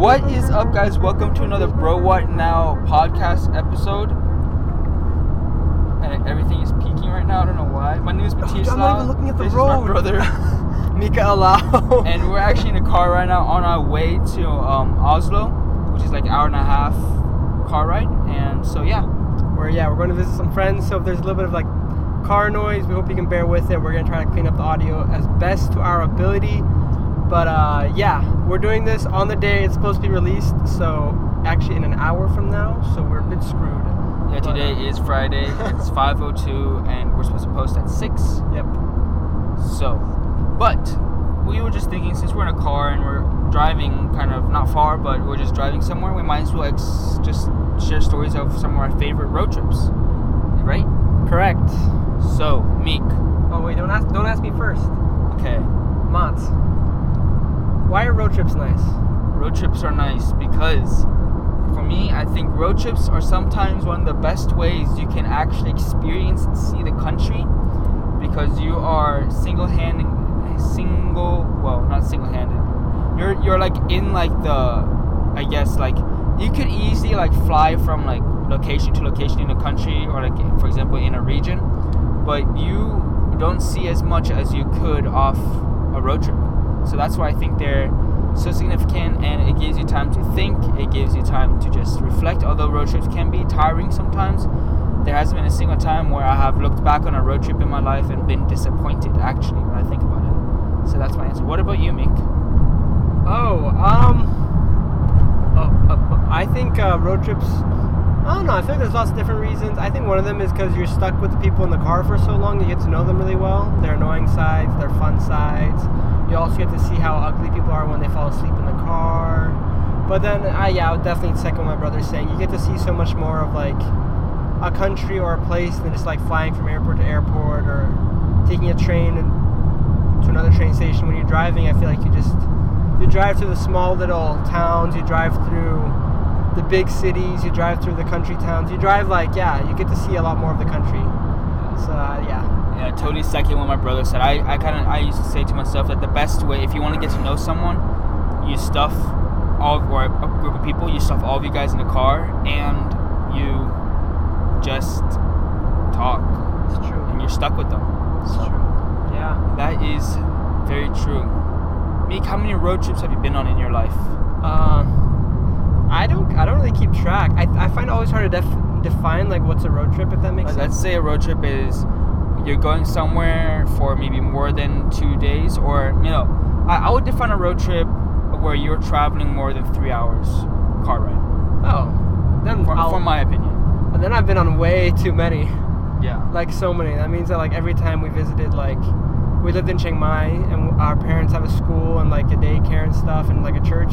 What is up, guys? Welcome to another Bro What Now podcast episode. And everything is peaking right now. I don't know why. My name is Matthias. I'm not even looking at the this road. Is my brother. Mika Alao. and we're actually in a car right now on our way to um, Oslo, which is like an hour and a half car ride. And so yeah, we're yeah, we're going to visit some friends. So if there's a little bit of like car noise, we hope you can bear with it. We're gonna try to clean up the audio as best to our ability. But uh, yeah, we're doing this on the day it's supposed to be released. So actually in an hour from now. So we're a bit screwed. yeah. But, Today uh, is Friday. it's 5:02, and we're supposed to post at six. Yep. So, but we were just thinking since we're in a car and we're driving kind of not far, but we're just driving somewhere, we might as well ex- just share stories of some of our favorite road trips, right? Correct. So, Meek, Oh wait, don't ask don't ask me first. okay, Mats. Why are road trips nice? road trips are nice because for me, I think road trips are sometimes one of the best ways you can actually experience and see the country because you are single-handed, single, well, not single-handed. You're you're like in like the, I guess like you could easily like fly from like location to location in a country or like for example in a region, but you don't see as much as you could off a road trip. So that's why I think they're so significant and it gives you time to think, it gives you time to just reflect. Although road trips can be tiring sometimes, there hasn't been a single time where I have looked back on a road trip in my life and been disappointed actually when I think about it. So that's my answer. What about you, Mick? Oh, um, oh, uh, I think uh, road trips. I don't know. I like there's lots of different reasons. I think one of them is because you're stuck with the people in the car for so long. You get to know them really well. Their annoying sides, their fun sides. You also get to see how ugly people are when they fall asleep in the car. But then, I yeah, I would definitely second what my brother's saying. You get to see so much more of like a country or a place than just like flying from airport to airport or taking a train to another train station. When you're driving, I feel like you just you drive through the small little towns, you drive through the big cities, you drive through the country towns. You drive like yeah, you get to see a lot more of the country. So uh, Yeah, I totally second what my brother said. I, I kind of I used to say to myself that the best way, if you want to get to know someone, you stuff all or a group of people, you stuff all of you guys in a car and you just talk, it's true. and you're stuck with them. It's So true. Yeah. that is very true. Meek, how many road trips have you been on in your life? Uh, I don't I don't really keep track. I, I find it always hard to def- define like what's a road trip if that makes Like, sense. let's say a road trip is you're going somewhere for maybe more than two days, or you know, I, I would define a road trip where you're traveling more than three hours car ride. Oh, then For, for my opinion. and then I've been on way too many. Yeah. like so many. That means that like every time we visited, like we lived in Chiang Mai, and our parents have a school and like a daycare and stuff, and like a church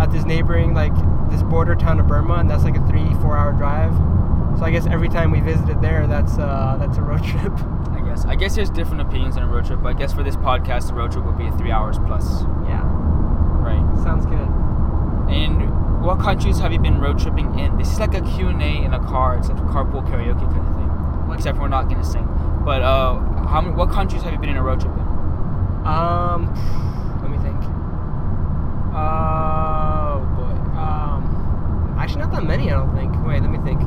at this neighboring like this border town of Burma, and that's like a three four hour drive. So I guess every time we visited there, that's uh, that's a road trip. I guess. I guess there's different opinions on a road trip, but I guess for this podcast, the road trip would be three hours plus, yeah, right? sounds good. And what countries have you been road tripping in? This is like a Q&A in a car. It's like a carpool karaoke kind of thing. Except for we're not gonna sing. But uh, how many? What countries have you been in a road trip in? Um, let me think. Oh boy. Um, actually not that many. I don't think. Wait, let me think.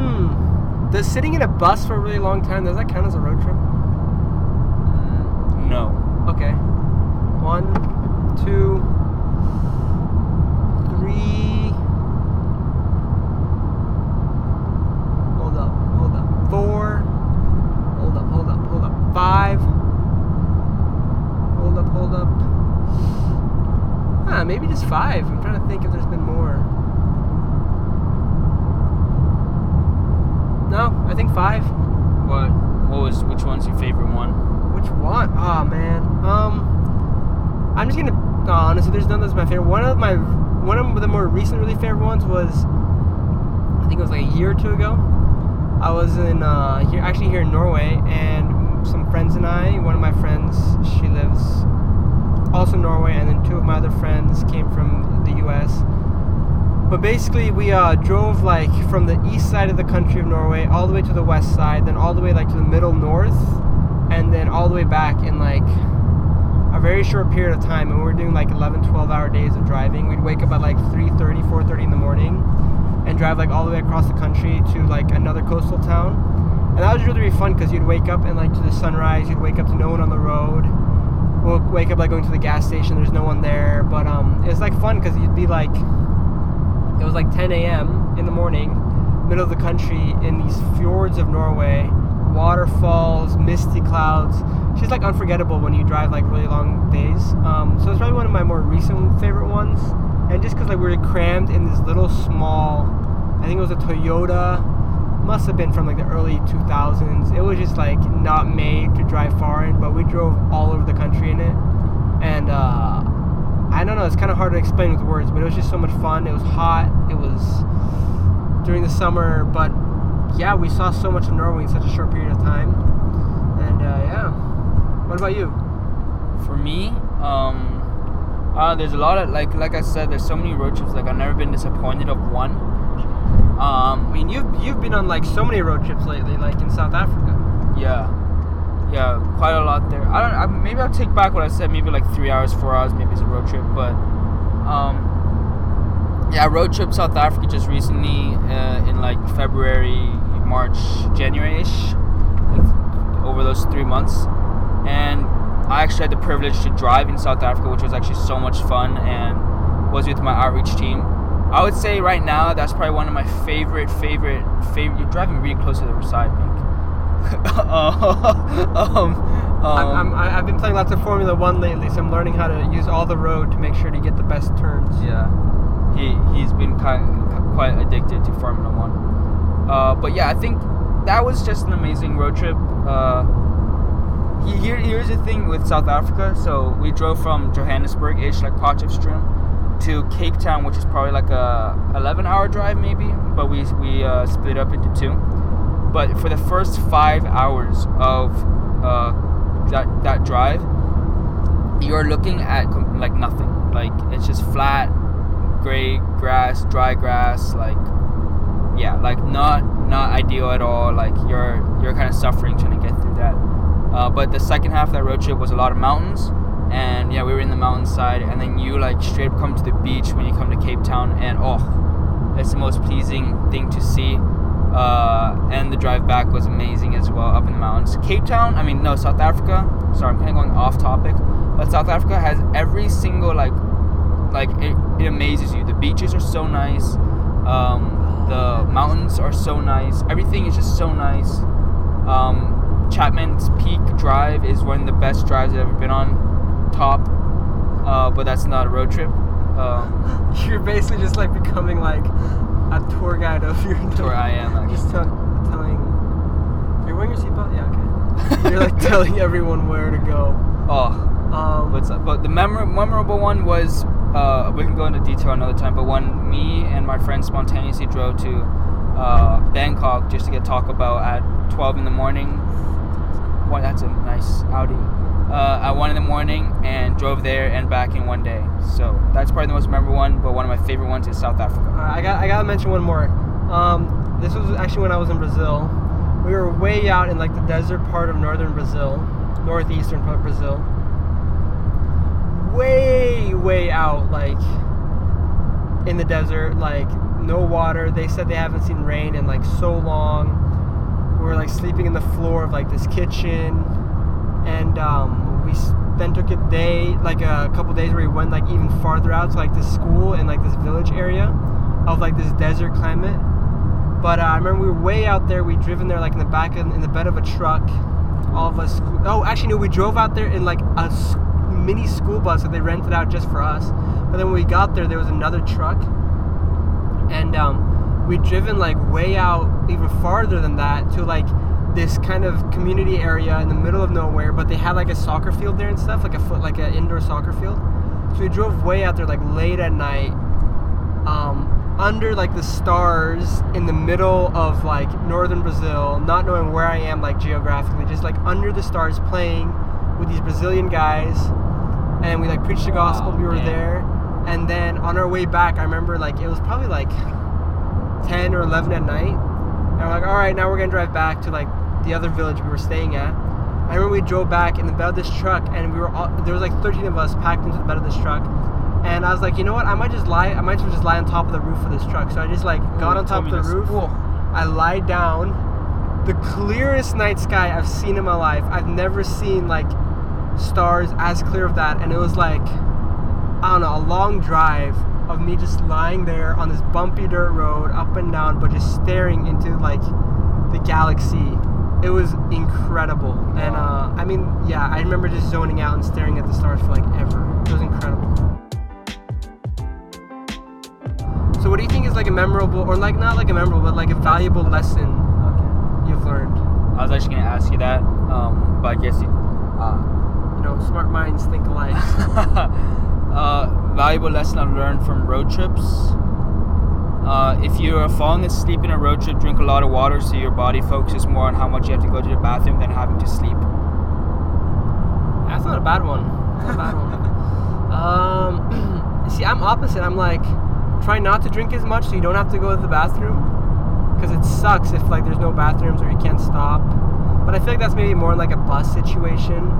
Hmm. Does sitting in a bus for a really long time does that count as a road trip? No. Okay. One, two, three. Hold up, hold up. Four. Hold up, hold up, hold up. Five. Hold up, hold up. Ah, maybe just five. I'm trying to think if there's been more. No, I think five. What? What was? Which one's your favorite one? Which one? Oh man. Um, I'm just gonna. No, honestly, there's none that's my favorite. One of my, one of the more recent, really favorite ones was, I think it was like a year or two ago. I was in uh, here, actually here in Norway, and some friends and I. One of my friends, she lives also in Norway, and then two of my other friends came from the U.S. But basically, we uh, drove like from the east side of the country of Norway all the way to the west side, then all the way like to the middle north, and then all the way back in like a very short period of time, and we were doing like 11, 12 hour days of driving. We'd wake up at like 3:30, 4:30 in the morning, and drive like all the way across the country to like another coastal town. And that was really, really fun because you'd wake up and like to the sunrise, you'd wake up to no one on the road. We'll wake up like going to the gas station, there's no one there. But um, it was like fun because you'd be like, it was like 10 a.m. in the morning, middle of the country in these fjords of Norway, waterfalls, misty clouds. Just like unforgettable when you drive like really long days. Um, so it's probably one of my more recent favorite ones. And just because like we were crammed in this little small, I think it was a Toyota, must have been from like the early 2000s. It was just like not made to drive far in, but we drove all over the country in it. And uh, I don't know, it's kind of hard to explain with words, but it was just so much fun. It was hot. It was during the summer, but yeah, we saw so much of Norway in such a short period of time. And uh, yeah, what about you? For me, um, uh, there's a lot of like like I said, there's so many road trips. Like I've never been disappointed of one. Um, I mean, you've you've been on like so many road trips lately, like in South Africa. Yeah, yeah, quite a lot there. I don't. I, maybe I'll take back what I said. Maybe like three hours, four hours. Maybe it's a road trip, but um, yeah, road trip South Africa just recently uh, in like February, March, January-ish, like over those three months, and I actually had the privilege to drive in South Africa, which was actually so much fun, and was with my outreach team. I would say right now that's probably one of my favorite, favorite, favorite. You're driving really close to the side, Nick. Um, um, I'm, I'm, I've been playing lots of Formula One lately, so I'm learning how to use all the road to make sure to get the best turns. Yeah, he he's been kind quite addicted to Formula One. Uh, but yeah, I think that was just an amazing road trip. Uh, here, here's the thing with South Africa. So we drove from Johannesburg-ish, like Potchefstroom, to Cape Town, which is probably like a 11-hour drive, maybe. But we we uh, split up into two. But for the first five hours of uh, that that drive, you're looking at like nothing. Like it's just flat, gray grass, dry grass. Like yeah, like not not ideal at all. Like you're you're kind of suffering trying to get through that. Uh, but the second half of that road trip was a lot of mountains, and yeah, we were in the mountainside, and then you like straight up come to the beach when you come to Cape Town, and oh, it's the most pleasing thing to see. Uh, and the drive back was amazing as well up in the mountains. Cape Town, I mean, no, South Africa. Sorry, I'm kind of going off topic, but South Africa has every single like, like it, it amazes you. The beaches are so nice. Um, the mountains are so nice. Everything is just so nice. Um, Chapman's Peak Drive is one of the best drives I've ever been on. Top, uh, but that's not a road trip. Um, You're basically just like becoming like a tour guide of your tour. I am actually. Just tell, telling. Are you wearing your seatbelt? Yeah, okay. You're like telling everyone where to go. Oh, Um, what's up? But the memor- memorable one was uh, we can go into detail another time. But when me and my friend spontaneously drove to uh, Bangkok just to get Taco Bell at 12 in the morning. One, that's a nice Audi. Uh, at one in the morning and drove there and back in one day. So that's probably the most memorable one. But one of my favorite ones is South Africa. I got I gotta mention one more. Um, this was actually when I was in Brazil. We were way out in like the desert part of northern Brazil, northeastern part of Brazil. Way, way out, like in the desert, like no water. They said they haven't seen rain in like so long. We were like sleeping in the floor of like this kitchen, and um, we then took a day, like a couple days where we went like even farther out to like this school and like this village area of like this desert climate. But uh, I remember we were way out there. We driven there like in the back of, in the bed of a truck. All of us. Oh, actually, no. We drove out there in like a mini school bus that they rented out just for us. But then when we got there, there was another truck, and um, we'd driven like way out, even farther than that, to like this kind of community area in the middle of nowhere. But they had like a soccer field there and stuff, like a foot, like an indoor soccer field. So we drove way out there, like late at night, um, under like the stars in the middle of like northern Brazil, not knowing where I am like geographically, just like under the stars playing with these Brazilian guys, and we like preached the gospel. Wow, we were man. there, and then on our way back, I remember like it was probably like ten or eleven at night, and we're like, all right, now we're gonna drive back to like the other village we were staying at. I remember we drove back in the bed of this truck, and we were all, there was like 13 of us packed into the bed of this truck. And I was like, you know what? I might just lie. I might as well just lie on top of the roof of this truck. So I just like got on top of the roof. I lied down. The clearest night sky I've seen in my life. I've never seen like stars as clear of that. And it was like, I don't know, a long drive of me just lying there on this bumpy dirt road, up and down, but just staring into like the galaxy. It was incredible. And uh, I mean, yeah, I remember just zoning out and staring at the stars for like ever. It was incredible. So, what do you think is like a memorable, or like not like a memorable, but like a valuable lesson you've learned? I was actually gonna ask you that, um, but I guess you. Uh, You know, smart minds think alike. uh, valuable lesson I've learned from road trips. Uh, if you're falling asleep in a road trip, drink a lot of water so your body focuses more on how much you have to go to the bathroom than having to sleep. That's not a bad one. Not a bad one. Um, see, I'm opposite. I'm like, try not to drink as much so you don't have to go to the bathroom. Because it sucks if like there's no bathrooms or you can't stop. But I feel like that's maybe more like a bus situation.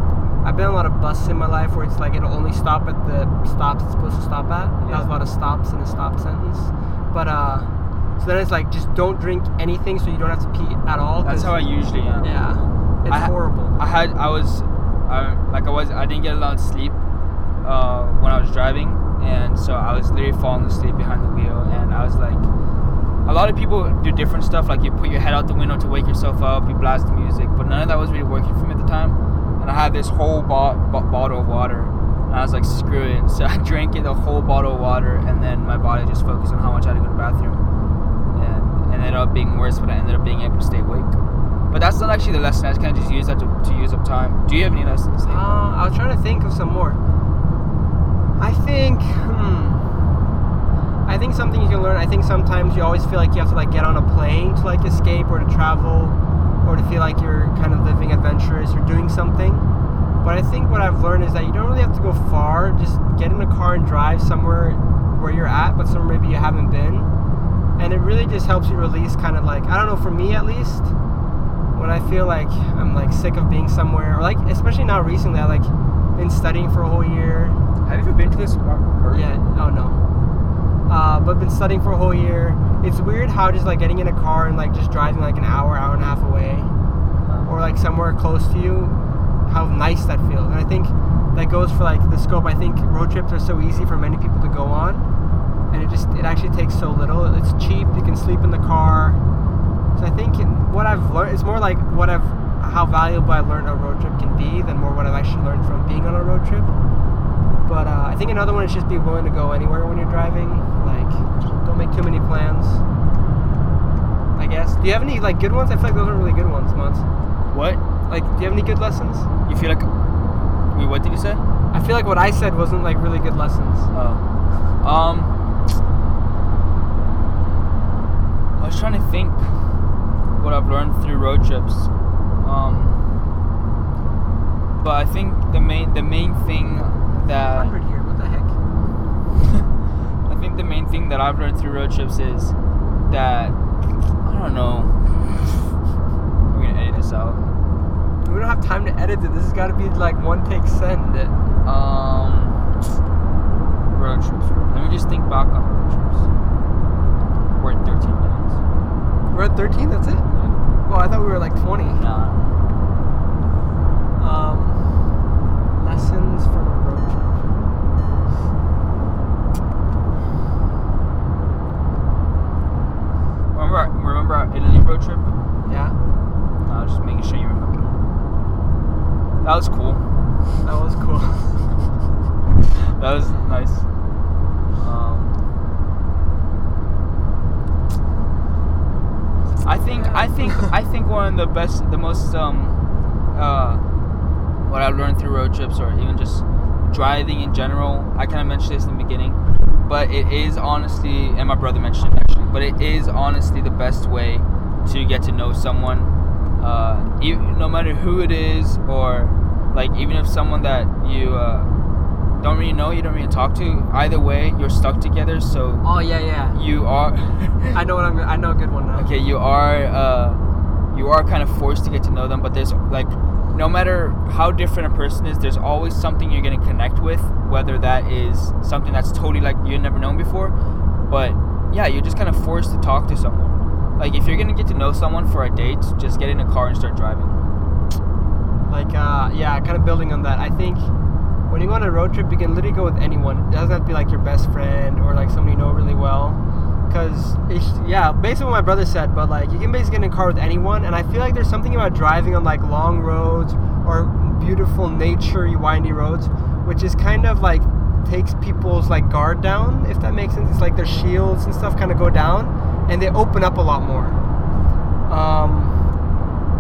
I've been on a lot of buses in my life where it's like it'll only stop at the stops it's supposed to stop at. That was a lot of stops in a stop sentence. But uh, so then it's like just don't drink anything so you don't have to pee at all. That's how I usually am. Yeah, it's I ha- horrible. I had I was I, like I was I didn't get a lot of sleep uh, when I was driving, and so I was literally falling asleep behind the wheel, and I was like, a lot of people do different stuff. Like you put your head out the window to wake yourself up, you blast the music, but none of that was really working for me at the time. And I had this whole bo- bo- bottle of water, and I was like, screw it. So I drank it, the whole bottle of water, and then my body just focused on how much I had to go to the bathroom, and, and it ended up being worse, but I ended up being able to stay awake. But that's not actually the lesson. I just kind of just use that to, to use up time. Do you have any lessons? Uh, I was trying to think of some more. I think, hmm. I think something you can learn. I think sometimes you always feel like you have to like get on a plane to like escape or to travel, or to feel like you're kind of living adventurous or doing something. But I think what I've learned is that you don't really have to go far. Just get in a car and drive somewhere where you're at, but somewhere maybe you haven't been. And it really just helps you release kind of like I don't know for me at least when I feel like I'm like sick of being somewhere, or like especially now recently, I like been studying for a whole year. Have you ever been to this? Or, Yeah, oh no. Uh, but been studying for a whole year. It's weird how just like getting in a car and like just driving like an hour, hour and a half away, or like somewhere close to you, how nice that feels. And I think that goes for like the scope. I think road trips are so easy for many people to go on, and it just it actually takes so little. It's cheap. You can sleep in the car. So I think in- what I've learned it's more like what I've how valuable I learned a road trip can be than more what I've actually learned from being on a road trip. But uh, I think another one is just be willing to go anywhere when you're driving. Like, don't make too many plans. I guess. Do you have any like good ones? I feel like those are really good ones, Mons. What? Like, do you have any good lessons? You feel like? Wait, what did you say? I feel like what I said wasn't like really good lessons. Oh. Um. I was trying to think what I've learned through road trips. Um. But I think the main the main thing that Hundred here. What the heck? I think the main thing that I've learned through road trips is that I don't know. We're gonna edit this out. We don't have time to edit it. This has got to be like one take send. It. Um, road trips. Let me just think back on road trips. We're at 13 minutes. We're at 13. That's it. Well, I thought we were like 20. Nah. Um, lessons from a road trip. Remember, remember our Italy road trip? Yeah, No, just making sure you remember. That was cool. that was cool. That was nice. Um, I think I think I think one of the best, the most um, uh, what I've learned through road trips or even just driving in general. I kind of mentioned this in the beginning, but it is honestly, and my brother mentioned it actually, but it is honestly the best way to get to know someone, uh, even, no matter who it is or like even if someone that you uh, don't really know, you don't really talk to. Either way, you're stuck together, so Oh yeah, yeah. you are. I know what I'm. I know a good one now. okay, you are. Uh, you are kind of forced to get to know them, but there's like no matter how different a person is, there's always something you're gonna connect with, whether that is something that's totally like you've never known before. But yeah, you're just kind of forced to talk to someone. Like if you're gonna get to know someone for a date, just get in a car and start driving. Like, uh, yeah, kind of building on that. I think when you go on a road trip, you can literally go with anyone. It doesn't have to be like your best friend or like somebody you know really well. Because, yeah, basically what my brother said, but like, you can basically get in a car with anyone. And I feel like there's something about driving on like long roads or beautiful nature, windy roads, which is kind of like takes people's like guard down, if that makes sense. It's like their shields and stuff kind of go down and they open up a lot more. Um,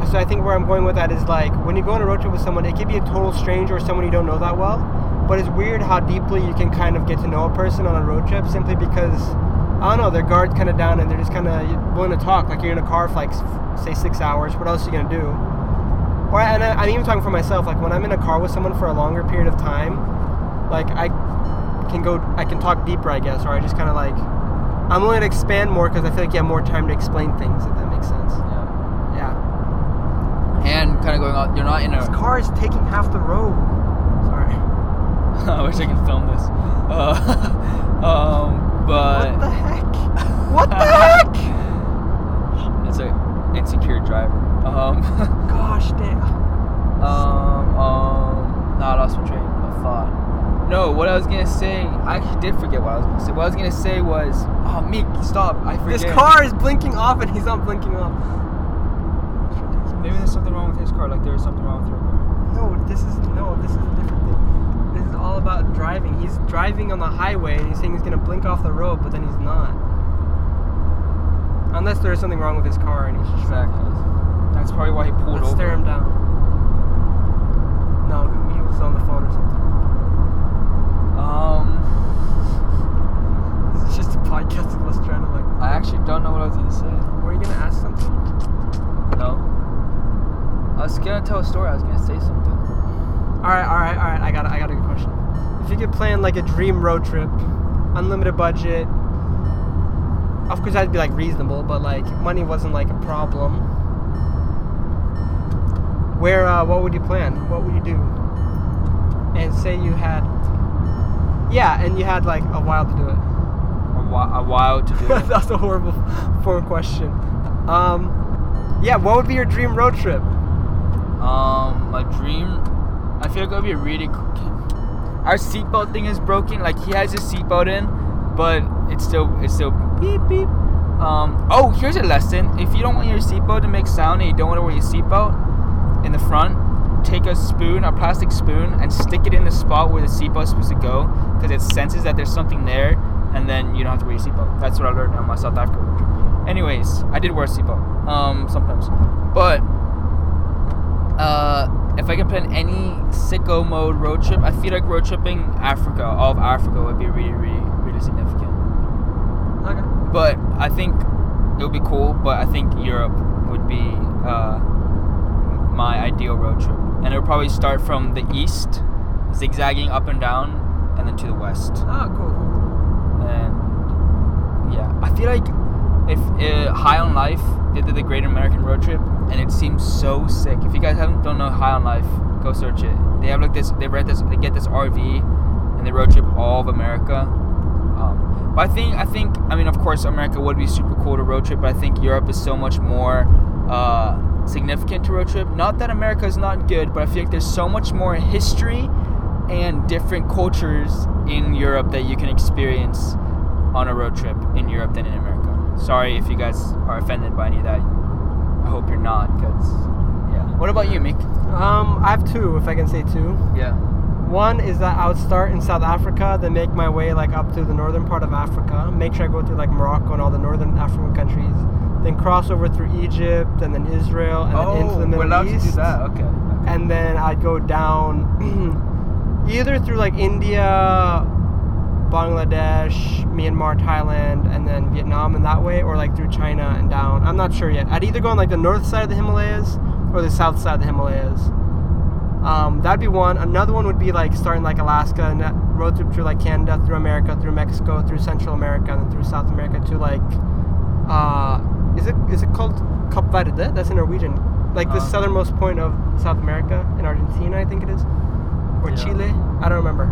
so I think where I'm going with that is like when you go on a road trip with someone, it could be a total stranger or someone you don't know that well. But it's weird how deeply you can kind of get to know a person on a road trip simply because I don't know their guard's kind of down and they're just kind of willing to talk. Like you're in a car for like say six hours. What else are you gonna do? Or and I, I'm even talking for myself. Like when I'm in a car with someone for a longer period of time, like I can go, I can talk deeper, I guess, or I just kind of like I'm willing to expand more because I feel like you have more time to explain things. If that makes sense. Yeah. Yeah. And kind of going on, you're not in This a. car is taking half the road. Sorry. I wish I could film this. Uh, um, but what the heck? What the heck? it's a insecure driver. Um, Gosh damn. um, um, no, I lost my train of thought. No, what I was gonna say, I actually did forget what I was gonna say. What I was gonna say was, oh, Meek, stop! I forget. This car is blinking off and he's not blinking off. Maybe there's something wrong with his car, like there was something wrong with your car. No, this is no, this is a different thing. This is all about driving. He's driving on the highway and he's saying he's gonna blink off the road, but then he's not. Unless there is something wrong with his car and he's just Exactly. That's probably why he pulled Let's over. stare him down. No, he was on the phone or something. Um, This is just a podcast of us trying to like. I actually don't know what I was gonna say. Were you gonna ask something? No. I was gonna tell a story. I was gonna say something. All right, all right, all right. I got, I got a good question. If you could plan like a dream road trip, unlimited budget. Of course, that'd be like reasonable, but like money wasn't like a problem. Where, uh, what would you plan? What would you do? And say you had, yeah, and you had like a while to do it. A, whi- a while to do it. That's a horrible form question. Um, yeah, what would be your dream road trip? Um, my dream. I feel like it would be a really. Our seatbelt thing is broken. Like he has his seatbelt in, but it's still it's still beep beep. Um. Oh, here's a lesson. If you don't want your seatbelt to make sound and you don't want to wear your seatbelt in the front, take a spoon, a plastic spoon, and stick it in the spot where the seatbelt is supposed to go, because it senses that there's something there, and then you don't have to wear your seatbelt. That's what I learned on my South Africa trip. Anyways, I did wear a seatbelt. Um, sometimes, but uh, if I can plan any sicko mode road trip, I feel like road tripping Africa, all of Africa, would be really, really, really significant. Okay. But I think it would be cool. But I think Europe would be uh, my ideal road trip, and it would probably start from the east, zigzagging up and down, and then to the west. Oh, cool. cool. And yeah, I feel like if uh, High on Life they did the Great American Road Trip, and it seems so sick. If you guys haven't don't know High on Life, go search it. They have like this. They rent this. They get this RV, and they road trip all of America. Um, but I think I think I mean of course America would be super cool to road trip, but I think Europe is so much more uh, significant to road trip. Not that America is not good, but I feel like there's so much more history and different cultures in Europe that you can experience on a road trip in Europe than in America. Sorry if you guys are offended by any of that. I hope you're not, because yeah. What about you, Mick? Um, I have two, if I can say two. Yeah. One is that I would start in South Africa, then make my way like up to the northern part of Africa. Make sure I go through like Morocco and all the northern African countries. Then cross over through Egypt and then Israel and then into the Middle Oh, we're allowed East. to do that. Okay. okay. And then I'd go down either through like India, Bangladesh, Myanmar, Thailand, and then Vietnam and that way, or like through China and down. I'm not sure yet. I'd either go on like the north side of the Himalayas or the south side of the Himalayas. Um, that'd be one. Another one would be like starting like Alaska and that road trip through like Canada, through America, through Mexico, through Central America, and then through South America to like, uh, is it is it called Kap Verde? That's in Norwegian. like the Uh. southernmost point of South America in Argentina, I think it is, or Yeah. Chile. I don't remember.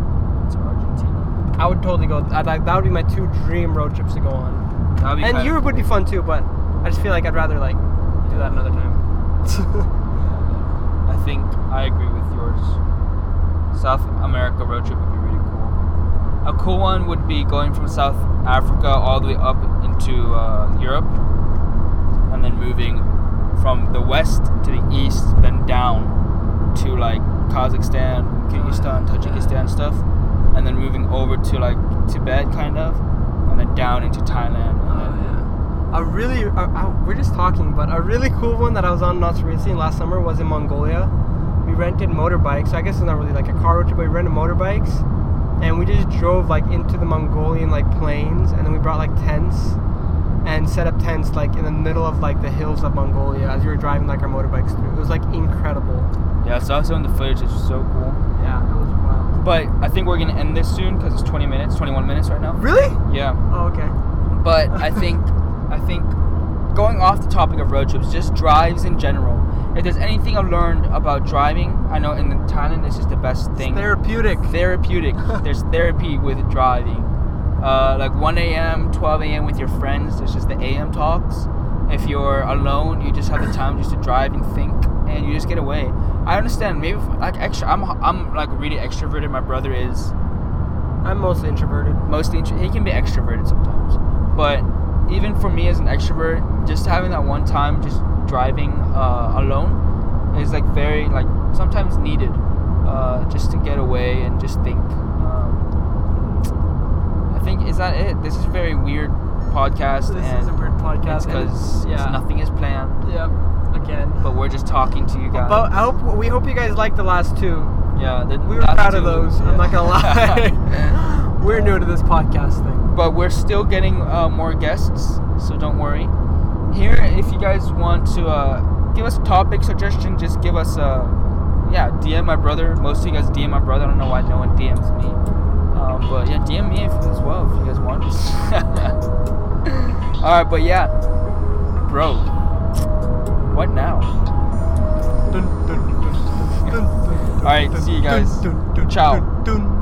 I would totally go. Like that would be my two dream road trips to go on. That would be And Europe would be fun too, but I just feel like I'd rather like do that another time. I think I agree with yours. South America road trip would be really cool. A cool one would be going from South Africa all the way up into uh, Europe, and then moving from the west to the east, then down to like Kazakhstan, Kyrgyzstan, Tajikistan stuff, and then moving over to like Tibet, kind of, and then down into Thailand. And then, A really, uh, uh, we're just talking, but a really cool one that I was on not so recently last summer was in Mongolia. We rented motorbikes. so I guess it's not really like a car road trip, but we rented motorbikes, and we just drove like into the Mongolian like plains, and then we brought like tents and set up tents like in the middle of like the hills of Mongolia as we were driving like our motorbikes through. It was like incredible. yeah, so I saw in the footage. It's so cool. Yeah, it was wild. But I think we're gonna end this soon because it's 20 minutes, 21 minutes right now. Really? Yeah. Oh, okay. But I think, I think, going off the topic of road trips, just drives in general. If there's anything I've learned about driving, I know in Thailand this is the best thing. Therapeutic. Therapeutic. there's therapy with driving. Uh, like 1 a.m., 12 a.m. with your friends. There's just the a.m. talks. If you're alone, you just have the time just to drive and think, and you just get away. I understand. Maybe like extra. I'm I'm like really extroverted. My brother is I'm mostly introverted. mostly intro- he can be extroverted sometimes but even for me as an extrovert just having that one time just driving uh, alone is like very like sometimes needed uh, just to get away and just think um, i think is that it this is a very weird podcast This and is a weird podcast. because yeah. nothing is planned Yep. Again. but we're just talking to you guys But I hope we hope you guys liked the last two. yeah the We were proud of two- those. I'm not gonna lie. we're new to this podcast thing. but we're still getting uh, more guests, so don't worry. Here, if you guys want to uh, give us a topic suggestion, just give us a yeah DM my brother. Most of you guys DM my brother. I don't know why no one DMs me, um, but yeah, DM me if, as well if you guys want. All right, but yeah, bro, what now? All right, see you guys. Ciao.